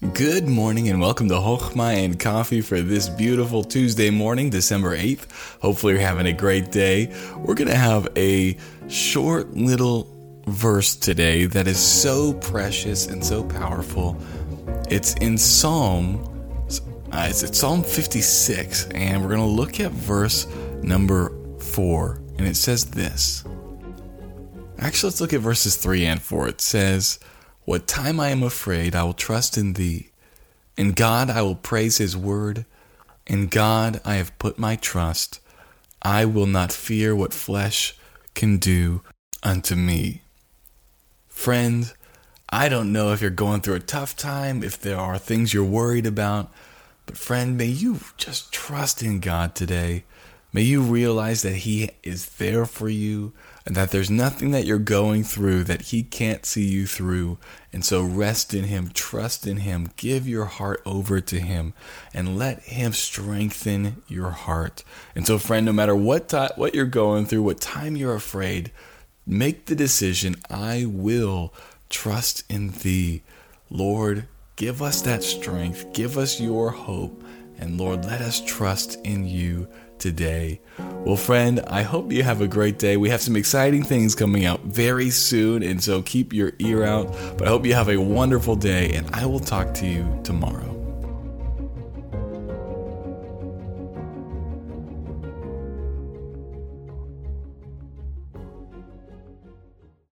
Good morning and welcome to Hochma and Coffee for this beautiful Tuesday morning, December 8th. Hopefully, you're having a great day. We're going to have a short little verse today that is so precious and so powerful. It's in Psalm, uh, it's Psalm 56, and we're going to look at verse number 4. And it says this. Actually, let's look at verses 3 and 4. It says, what time I am afraid, I will trust in thee. In God I will praise his word. In God I have put my trust. I will not fear what flesh can do unto me. Friend, I don't know if you're going through a tough time, if there are things you're worried about, but friend, may you just trust in God today. May you realize that He is there for you and that there's nothing that you're going through that He can't see you through. And so rest in Him, trust in Him, give your heart over to Him, and let Him strengthen your heart. And so, friend, no matter what, ti- what you're going through, what time you're afraid, make the decision I will trust in Thee. Lord, give us that strength, give us your hope, and Lord, let us trust in you today. Well, friend, I hope you have a great day. We have some exciting things coming out very soon, and so keep your ear out. But I hope you have a wonderful day, and I will talk to you tomorrow.